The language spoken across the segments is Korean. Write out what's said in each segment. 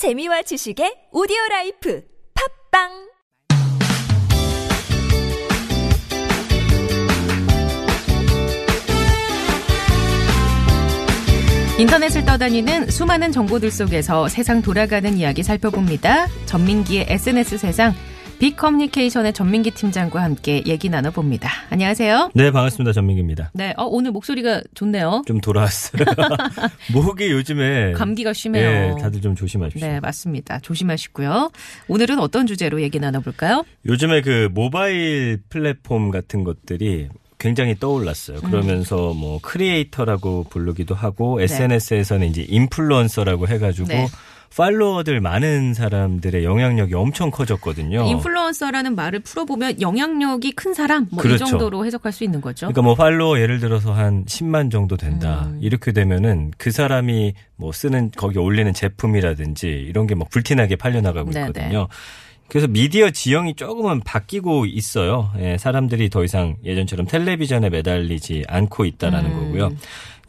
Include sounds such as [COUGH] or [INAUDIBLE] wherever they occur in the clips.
재미와 지식의 오디오 life 팟빵 인터넷을 떠다니는 수많은 정보들 속에서 세상 돌아가는 이야기 살펴봅니다. 전민기의 SNS 세상 빅커뮤니케이션의 전민기 팀장과 함께 얘기 나눠봅니다. 안녕하세요. 네, 반갑습니다. 전민기입니다. 네, 어, 오늘 목소리가 좋네요. 좀 돌아왔어요. [LAUGHS] 목이 요즘에 감기가 심해요. 네, 다들 좀 조심하십시오. 네, 맞습니다. 조심하시고요. 오늘은 어떤 주제로 얘기 나눠볼까요? 요즘에 그 모바일 플랫폼 같은 것들이 굉장히 떠올랐어요. 음. 그러면서 뭐 크리에이터라고 부르기도 하고 SNS에서는 이제 인플루언서라고 해가지고 네. 팔로워들 많은 사람들의 영향력이 엄청 커졌거든요. 인플루언서라는 말을 풀어보면 영향력이 큰 사람 뭐이 그렇죠. 정도로 해석할 수 있는 거죠. 그러니까 뭐 팔로워 예를 들어서 한 10만 정도 된다. 음. 이렇게 되면은 그 사람이 뭐 쓰는 거기 올리는 제품이라든지 이런 게 막 불티나게 팔려나가고 네네. 있거든요. 그래서 미디어 지형이 조금은 바뀌고 있어요. 예, 사람들이 더 이상 예전처럼 텔레비전에 매달리지 않고 있다라는 음. 거고요.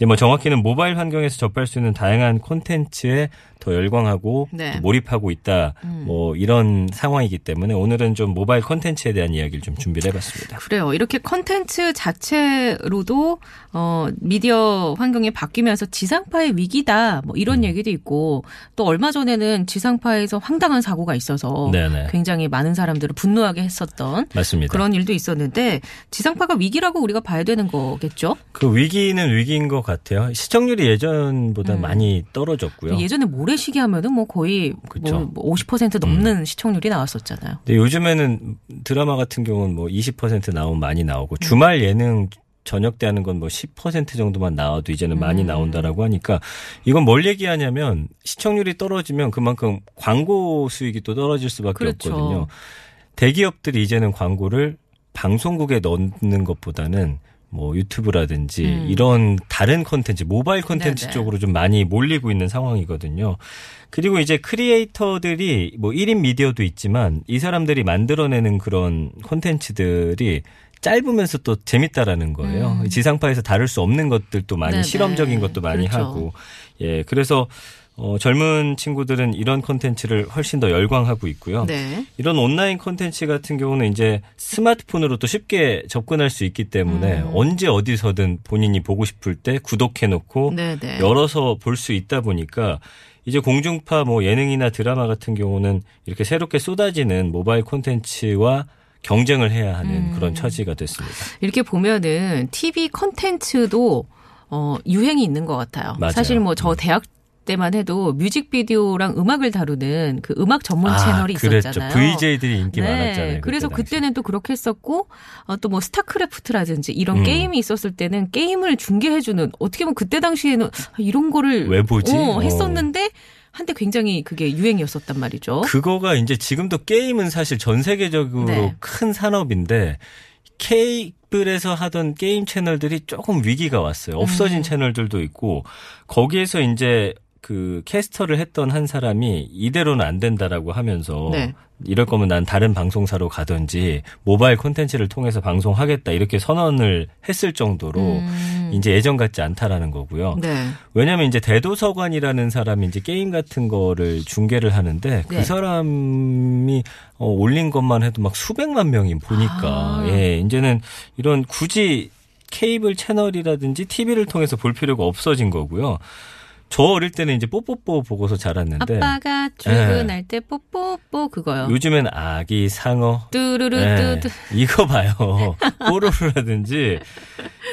뭐 정확히는 모바일 환경에서 접할 수 있는 다양한 콘텐츠에 더 열광하고 네. 또 몰입하고 있다. 음. 뭐 이런 상황이기 때문에 오늘은 좀 모바일 콘텐츠에 대한 이야기를 좀 준비를 해봤습니다. 그래요. 이렇게 컨텐츠 자체로도 어 미디어 환경이 바뀌면서 지상파의 위기다 뭐 음. 이런 얘기도 있고 또 얼마 전에는 지상파에서 황당한 사고가 있어서 네네. 굉장히 많은 사람들을 분노하게 했었던 맞습니다. 그런 일도 있었는데 지상파가 위기라고 우리가 봐야 되는 거겠죠? 그 위기는 위기인 것 같아요. 시청률이 예전보다 음. 많이 떨어졌고요. 예전에 모래시계 하면은 뭐 거의 그쵸. 뭐50% 넘는 음. 시청률이 나왔었잖아요. 근데 요즘에는 드라마 같은 경우는 뭐 20% 나오면 많이 나오고 주말 예능 저녁 때 하는 건 뭐 10% 정도만 나와도 이제는 많이 음. 나온다라고 하니까 이건 뭘 얘기하냐면 시청률이 떨어지면 그만큼 광고 수익이 또 떨어질 수밖에 그렇죠. 없거든요. 대기업들이 이제는 광고를 방송국에 넣는 것보다는 뭐 유튜브라든지 음. 이런 다른 콘텐츠, 모바일 콘텐츠 네네. 쪽으로 좀 많이 몰리고 있는 상황이거든요. 그리고 이제 크리에이터들이 뭐 1인 미디어도 있지만 이 사람들이 만들어내는 그런 콘텐츠들이 짧으면서 또 재밌다라는 거예요. 음. 지상파에서 다룰 수 없는 것들도 많이 네네. 실험적인 것도 많이 그렇죠. 하고 예 그래서 어, 젊은 친구들은 이런 콘텐츠를 훨씬 더 열광하고 있고요. 네. 이런 온라인 콘텐츠 같은 경우는 이제 스마트폰으로 또 쉽게 접근할 수 있기 때문에 음. 언제 어디서든 본인이 보고 싶을 때 구독해놓고 네네. 열어서 볼 수 있다 보니까 이제 공중파 뭐 예능이나 드라마 같은 경우는 이렇게 새롭게 쏟아지는 모바일 콘텐츠와 경쟁을 해야 하는 음. 그런 처지가 됐습니다. 이렇게 보면은 TV 컨텐츠도 어 유행이 있는 것 같아요. 맞아요. 사실 뭐저 음. 대학 때만 해도 뮤직비디오랑 음악을 다루는 그 음악 전문 채널이 그랬죠. 있었잖아요. VJ들이 인기 많았잖아요. 네. 그래서 그때. 그때는 또 그렇게 했었고 어, 또뭐 스타크래프트라든지 이런 음. 게임이 있었을 때는 게임을 중계해주는 어떻게 보면 그때 당시에는 아, 이런 거를 왜 보지? 어, 어. 했었는데 한때 굉장히 그게 유행이었었단 말이죠. 그거가 이제 지금도 게임은 사실 전 세계적으로 네. 큰 산업인데 케이블에서 하던 게임 채널들이 조금 위기가 왔어요. 없어진 음. 채널들도 있고 거기에서 이제 그 캐스터를 했던 한 사람이 이대로는 안 된다라고 하면서 네. 이럴 거면 난 다른 방송사로 가든지 모바일 콘텐츠를 통해서 방송하겠다 이렇게 선언을 했을 정도로 음. 이제 예전 같지 않다라는 거고요. 네. 왜냐하면 이제 대도서관이라는 사람이 이제 게임 같은 거를 중계를 하는데 네. 그 사람이 어, 올린 것만 해도 막 수백만 명이 보니까 아. 예 이제는 이런 굳이 케이블 채널이라든지 TV를 통해서 볼 필요가 없어진 거고요. 저 어릴 때는 이제 뽀뽀뽀 보고서 자랐는데 아빠가 출근할 때 뽀뽀뽀 그거요. 요즘엔 아기 상어 뚜루루 예, 뚜뚜. 이거 봐요. 뽀로로라든지.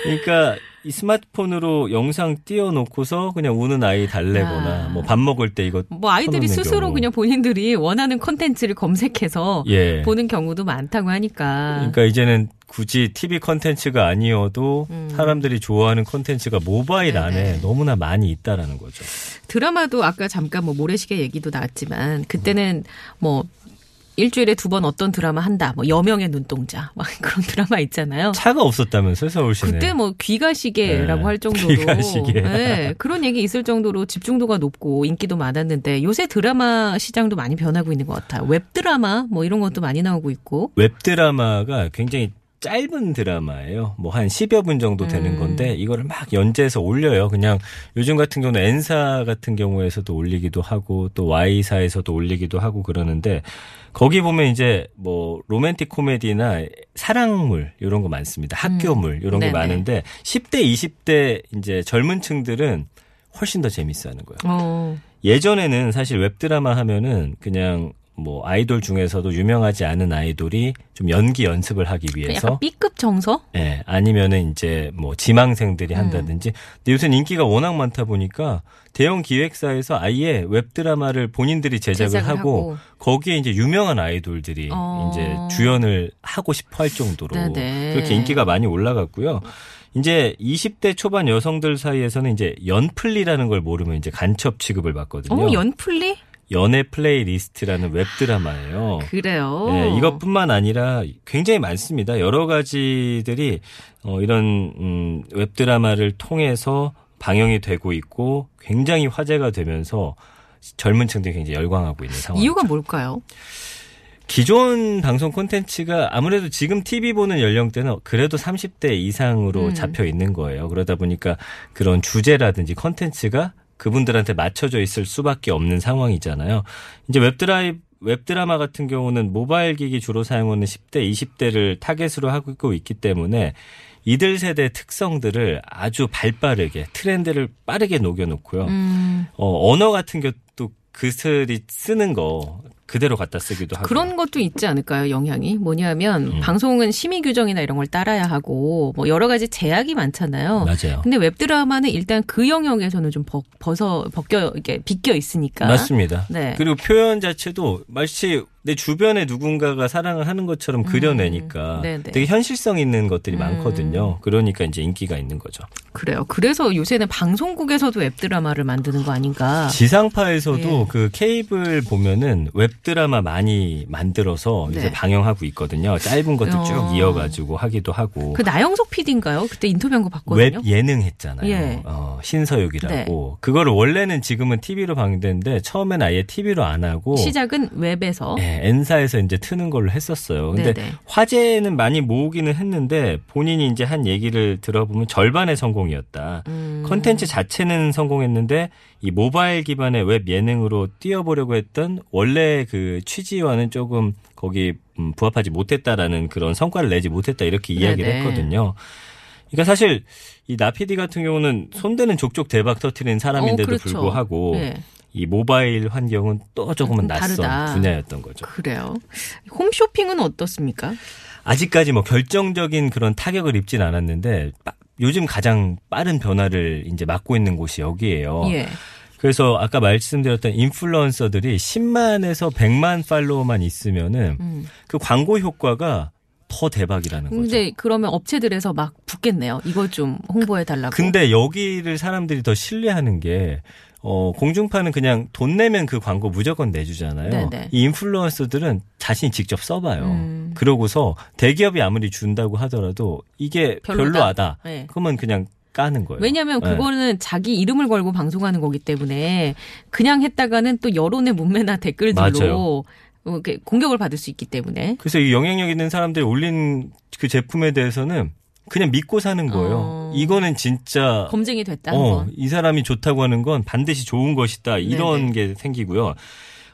그러니까 이 스마트폰으로 영상 띄워놓고서 그냥 우는 아이 달래거나 아. 뭐밥 먹을 때 이거 뭐 아이들이 스스로 경우. 그냥 본인들이 원하는 컨텐츠를 검색해서 예. 보는 경우도 많다고 하니까. 그러니까 이제는 굳이 TV 컨텐츠가 아니어도 음. 사람들이 좋아하는 컨텐츠가 모바일 네네. 안에 너무나 많이 있다라는 거죠. 드라마도 아까 잠깐 뭐 모래시계 얘기도 나왔지만 그때는 뭐 일주일에 두 번 어떤 드라마 한다. 뭐 여명의 눈동자. [LAUGHS] 막 그런 드라마 있잖아요. 차가 없었다면서요, 서울시내. 그때 뭐 귀가시계라고 네, 할 [LAUGHS] 정도로 귀가시계. 네, 그런 얘기 있을 정도로 집중도가 높고 인기도 많았는데 요새 드라마 시장도 많이 변하고 있는 것 같아요. 웹 드라마 뭐 이런 것도 많이 나오고 있고. 웹 드라마가 굉장히 짧은 드라마예요. 뭐 한 10여 분 정도 되는 음. 건데 이거를 막 연재해서 올려요. 그냥 요즘 같은 경우는 N사 같은 경우에서도 올리기도 하고 또 Y사에서도 올리기도 하고 그러는데 거기 보면 이제 뭐 로맨틱 코미디나 사랑물 이런 거 많습니다. 학교물 이런 게 네네. 많은데 10대 20대 이제 젊은 층들은 훨씬 더 재밌어 하는 거예요. 어. 예전에는 사실 웹드라마 하면은 그냥 뭐 아이돌 중에서도 유명하지 않은 아이돌이 좀 연기 연습을 하기 그 위해서 약간 B급 정서? 예, 아니면은 이제 뭐 지망생들이 음. 한다든지. 근데 요새는 인기가 워낙 많다 보니까 대형 기획사에서 아예 웹 드라마를 본인들이 제작을 제작을 하고, 하고. 거기에 이제 유명한 아이돌들이 어. 이제 주연을 하고 싶어 할 정도로 네네. 그렇게 인기가 많이 올라갔고요. 이제 20대 초반 여성들 사이에서는 이제 연플리라는 걸 모르면 이제 간첩 취급을 받거든요. 어, 연플리? 연애 플레이리스트라는 웹드라마예요. 그래요. 네, 이것뿐만 아니라 굉장히 많습니다. 여러 가지들이 어, 이런 음, 웹드라마를 통해서 방영이 되고 있고 굉장히 화제가 되면서 젊은 층들이 굉장히 열광하고 있는 상황. 이유가 뭘까요? 기존 방송 콘텐츠가 아무래도 지금 TV 보는 연령대는 그래도 30대 이상으로 음. 잡혀 있는 거예요. 그러다 보니까 그런 주제라든지 콘텐츠가 그분들한테 맞춰져 있을 수밖에 없는 상황이잖아요. 이제 웹드라이 웹드라마 같은 경우는 모바일 기기 주로 사용하는 10대, 20대를 타겟으로 하고 있기 때문에 이들 세대 특성들을 아주 발 빠르게 트렌드를 빠르게 녹여놓고요. 음, 어, 언어 같은 것도 그들이 쓰는 거 그대로 갖다 쓰기도 하고. 그런 것도 있지 않을까요? 영향이 뭐냐면 음. 방송은 심의 규정이나 이런 걸 따라야 하고 뭐 여러 가지 제약이 많잖아요. 맞아요. 근데 웹 드라마는 일단 그 영역에서는 좀 벗, 벗어 벗겨 이게 비껴 있으니까. 맞습니다. 네. 그리고 표현 자체도 마치 내 주변에 누군가가 사랑을 하는 것처럼 그려내니까 음. 되게 현실성 있는 것들이 음. 많거든요. 그러니까 이제 인기가 있는 거죠. 그래요. 그래서 요새는 방송국에서도 웹드라마를 만드는 거 아닌가? 지상파에서도 예. 그 케이블 보면은 웹드라마 많이 만들어서 네. 이제 방영하고 있거든요. 짧은 것도 어. 쭉 이어가지고 하기도 하고. 그 나영석 PD인가요? 그때 인터뷰한 거 봤거든요. 웹 예능 했잖아요. 예. 어, 신서유기라고. 네. 그거를 원래는 지금은 TV로 방영되는데 처음엔 아예 TV로 안 하고 시작은 웹에서. 예, N사에서 이제 트는 걸로 했었어요. 근데 네네. 화제는 많이 모으기는 했는데 본인이 이제 한 얘기를 들어보면 절반의 성공이었다. 음. 컨텐츠 자체는 성공했는데 이 모바일 기반의 웹 예능으로 띄워보려고 했던 원래 그 취지와는 조금 거기 음, 부합하지 못했다라는 그런 성과를 내지 못했다 이렇게 이야기를 네네. 했거든요. 그러니까 사실 이 나피디 같은 경우는 손대는 족족 대박 터트리는 사람인데도 어, 그렇죠. 불구하고 네. 이 모바일 환경은 또 조금은 좀 낯선 다르다. 분야였던 거죠. 그래요. 홈쇼핑은 어떻습니까? 아직까지 뭐 결정적인 그런 타격을 입진 않았는데 빠- 요즘 가장 빠른 변화를 이제 맡고 있는 곳이 여기예요. 예. 그래서 아까 말씀드렸던 인플루언서들이 10만에서 100만 팔로워만 있으면은 음. 그 광고 효과가 더 대박이라는 거죠. 근데 그러면 업체들에서 막 붙겠네요. 이거 좀 홍보해 달라고. 근데 여기를 사람들이 더 신뢰하는 게 어, 공중파는 그냥 돈 내면 그 광고 무조건 내주잖아요. 네네. 이 인플루언서들은 자신이 직접 써봐요. 음. 그러고서 대기업이 아무리 준다고 하더라도 이게 별로다. 별로하다. 네. 그러면 그냥 까는 거예요. 왜냐하면 네. 그거는 자기 이름을 걸고 방송하는 거기 때문에 그냥 했다가는 또 여론의 문매나 댓글들로 맞아요. 어, 공격을 받을 수 있기 때문에 그래서 이 영향력 있는 사람들이 올린 그 제품에 대해서는 그냥 믿고 사는 거예요. 어. 이거는 진짜 검증이 됐다 어. 이 사람이 좋다고 하는 건 반드시 좋은 것이다. 이런 게 생기고요.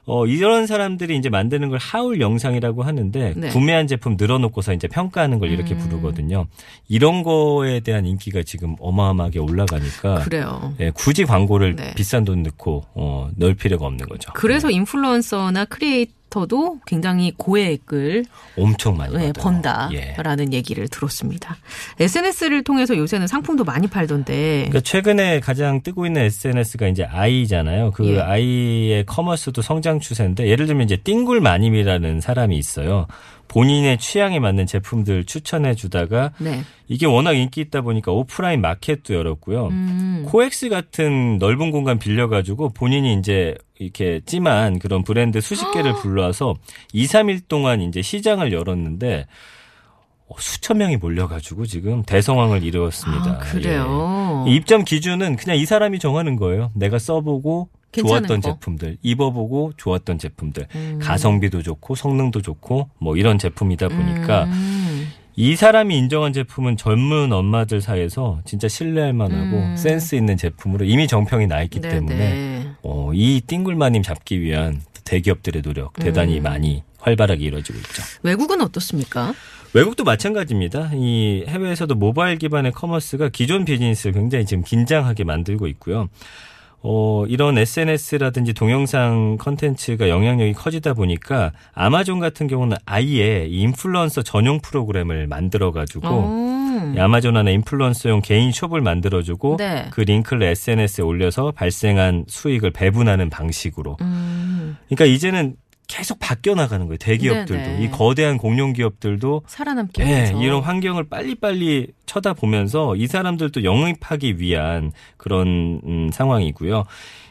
어, 이런 사람들이 이제 만드는 걸 하울 영상이라고 하는데 네. 구매한 제품 늘어놓고서 이제 평가하는 걸 이렇게 음. 부르거든요. 이런 거에 대한 인기가 지금 어마어마하게 올라가니까 그래요. 예, 굳이 광고를 네. 비싼 돈 넣고 어, 넣을 필요가 없는 거죠. 그래서 인플루언서나 크리에이 터도 굉장히 고액을 엄청 많이 네, 받아요. 예. 번다라는 얘기를 들었습니다. SNS를 통해서 요새는 상품도 많이 팔던데. 그러니까 최근에 가장 뜨고 있는 SNS가 이제 I잖아요. 그 예. I의 커머스도 성장 추세인데 예를 들면 이제 띵굴 마님이라는 사람이 있어요. 본인의 취향에 맞는 제품들 추천해 주다가 네. 이게 워낙 인기 있다 보니까 오프라인 마켓도 열었고요. 음. 코엑스 같은 넓은 공간 빌려가지고 본인이 이제 이렇게 찜한 그런 브랜드 수십 개를 불러와서 2, 3일 동안 이제 시장을 열었는데 어, 수천 명이 몰려가지고 지금 대성황을 이루었습니다. 아, 그래요. 예. 이 입점 기준은 그냥 이 사람이 정하는 거예요. 내가 써보고 좋았던 거. 제품들, 입어보고 좋았던 제품들, 음. 가성비도 좋고 성능도 좋고 뭐 이런 제품이다 보니까 음. 이 사람이 인정한 제품은 젊은 엄마들 사이에서 진짜 신뢰할 만하고 음. 센스 있는 제품으로 이미 정평이 나 있기 네, 때문에 네. 어, 이 띵글마님 잡기 위한 대기업들의 노력 대단히 음. 많이 활발하게 이루어지고 있죠. 외국은 어떻습니까? 외국도 마찬가지입니다. 이 해외에서도 모바일 기반의 커머스가 기존 비즈니스를 굉장히 지금 긴장하게 만들고 있고요. 어, 이런 SNS라든지 동영상 컨텐츠가 영향력이 커지다 보니까 아마존 같은 경우는 아예 이 인플루언서 전용 프로그램을 만들어가지고 어. 이 아마존 안에 인플루언서용 개인 숍을 만들어주고 네. 그 링크를 SNS에 올려서 발생한 수익을 배분하는 방식으로. 음, 그러니까 이제는 계속 바뀌어 나가는 거예요. 대기업들도 네네. 이 거대한 공룡 기업들도 살아남기 예, 위해서. 이런 환경을 빨리빨리 쳐다보면서 이 사람들도 영입하기 위한 그런 음, 상황이고요.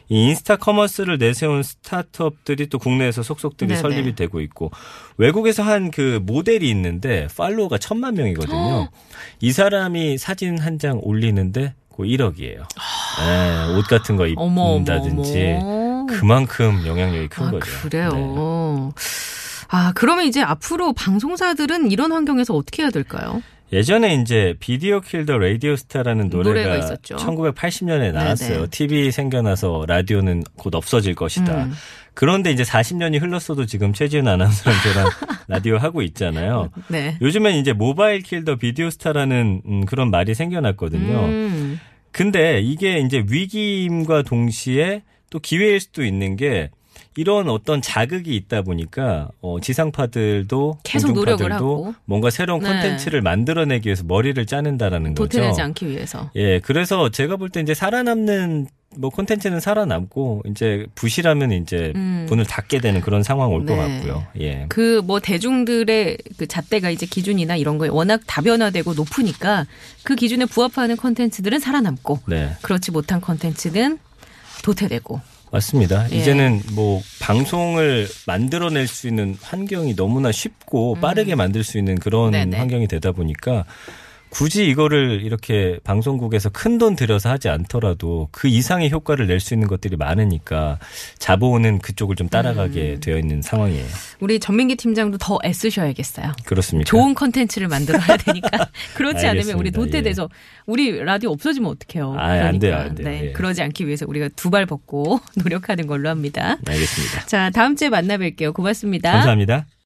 이 인스타 커머스를 내세운 스타트업들이 또 국내에서 속속들이 네네. 설립이 되고 있고 외국에서 한 그 모델이 있는데 팔로워가 천만 명이거든요. 이 사람이 사진 한 장 올리는데 그 1억이에요. 예, 옷 같은 거 아. 어머, 어머, 입는다든지 어머. 그만큼 영향력이 큰 아, 거죠. 그래요. 네. 아, 그러면 이제 앞으로 방송사들은 이런 환경에서 어떻게 해야 될까요? 예전에 이제 Video Killed the Radio Star라는 노래가, 노래가 있었죠. 1980년에 나왔어요. 네네. TV 생겨나서 라디오는 곧 없어질 것이다. 음. 그런데 이제 40년이 흘렀어도 지금 최지은 아나운서랑 저랑 [LAUGHS] 라디오 하고 있잖아요. 네. 요즘엔 이제 Mobile Killed the Video Star라는 음, 그런 말이 생겨났거든요. 음. 근데 이게 이제 위기임과 동시에 또 기회일 수도 있는 게 이런 어떤 자극이 있다 보니까 어 지상파들도 계속 노력을 하고. 뭔가 새로운 네. 콘텐츠를 만들어내기 위해서 머리를 짜낸다라는 거죠. 도태되지 않기 위해서. 예, 그래서 제가 볼 때 이제 살아남는 뭐 콘텐츠는 살아남고 이제 부실하면 이제 음. 문을 닫게 되는 그런 상황 올것 네. 같고요. 예. 그 뭐 대중들의 그 잣대가 이제 기준이나 이런 거에 워낙 다변화되고 높으니까 그 기준에 부합하는 컨텐츠들은 살아남고 네. 그렇지 못한 컨텐츠는 도태되고. 맞습니다. 예. 이제는 뭐 방송을 만들어낼 수 있는 환경이 너무나 쉽고 빠르게 만들 수 있는 그런 음. 네네. 환경이 되다 보니까 굳이 이거를 이렇게 방송국에서 큰 돈 들여서 하지 않더라도 그 이상의 효과를 낼 수 있는 것들이 많으니까 자보는 그쪽을 좀 음. 따라가게 되어 있는 상황이에요. 우리 전민기 팀장도 더 애쓰셔야겠어요. 그렇습니까? 좋은 컨텐츠를 만들어야 되니까 [LAUGHS] 그렇지 않으면 우리. 도태돼서 우리 라디오 없어지면 어떡해요. 아, 안 돼요, 안 돼요. 네, 예. 그러지 않기 위해서 우리가 두 발 벗고 [LAUGHS] 노력하는 걸로 합니다. 알겠습니다. 자, 다음 주에 만나 뵐게요. 고맙습니다. 감사합니다.